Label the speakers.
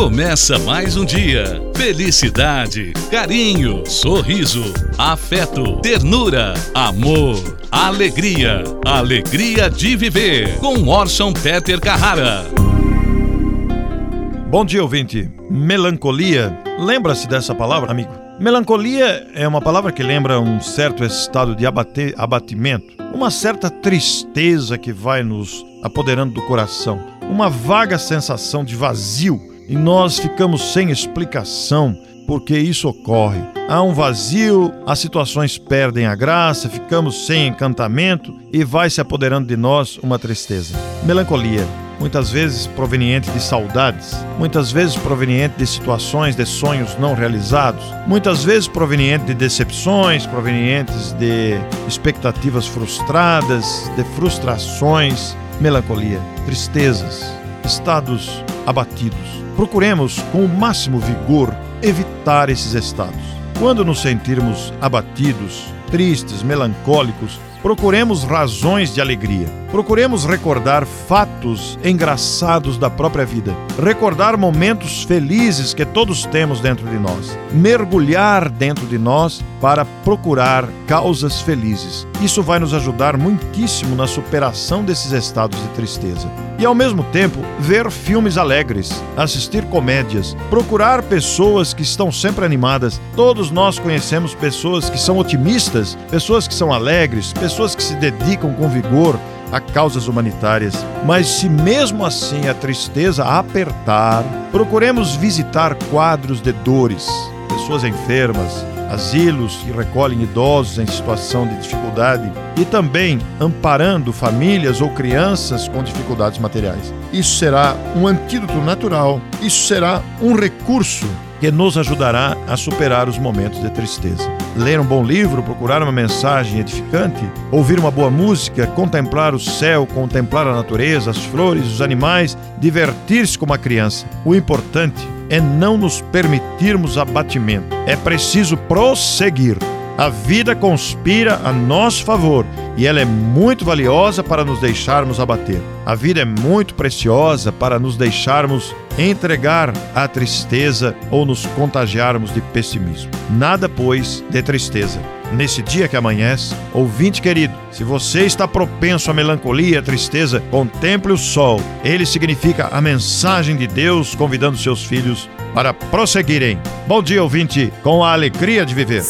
Speaker 1: Começa mais um dia. Felicidade, carinho, sorriso, afeto, ternura, amor, alegria. Alegria de viver. Com Orson Peter Carrara.
Speaker 2: Bom dia, ouvinte. Melancolia. Lembra-se dessa palavra, amigo? Melancolia é uma palavra que lembra um certo estado de abate, abatimento, uma certa tristeza que vai nos apoderando do coração, uma vaga sensação de vazio e nós ficamos sem explicação porque isso ocorre. Há um vazio, as situações perdem a graça, ficamos sem encantamento e vai se apoderando de nós uma tristeza. Melancolia, muitas vezes proveniente de saudades, muitas vezes proveniente de situações, de sonhos não realizados, muitas vezes proveniente de decepções, provenientes de expectativas frustradas, de frustrações, melancolia, tristezas, estados abatidos. Procuremos, com o máximo vigor, evitar esses estados. Quando nos sentirmos abatidos, tristes, melancólicos, procuremos razões de alegria. Procuremos recordar fatos engraçados da própria vida, recordar momentos felizes que todos temos dentro de nós, mergulhar dentro de nós para procurar causas felizes. Isso vai nos ajudar muitíssimo na superação desses estados de tristeza. E ao mesmo tempo, ver filmes alegres, assistir comédias, procurar pessoas que estão sempre animadas. Todos nós conhecemos pessoas que são otimistas, pessoas que são alegres, pessoas que se dedicam com vigor a causas humanitárias. Mas se mesmo assim a tristeza apertar, procuremos visitar quadros de dores, pessoas enfermas, asilos que recolhem idosos em situação de dificuldade e também amparando famílias ou crianças com dificuldades materiais. Isso será um antídoto natural, isso será um recurso que nos ajudará a superar os momentos de tristeza. Ler um bom livro, procurar uma mensagem edificante, ouvir uma boa música, contemplar o céu, contemplar a natureza, as flores, os animais, divertir-se como uma criança. O importante é não nos permitirmos abatimento. É preciso prosseguir. A vida conspira a nosso favor e ela é muito valiosa para nos deixarmos abater. A vida é muito preciosa para nos deixarmos entregar à tristeza ou nos contagiarmos de pessimismo. Nada, pois, de tristeza. Nesse dia que amanhece, ouvinte querido, se você está propenso à melancolia, à tristeza, contemple o sol. Ele significa a mensagem de Deus convidando seus filhos para prosseguirem. Bom dia, ouvinte, com a alegria de viver.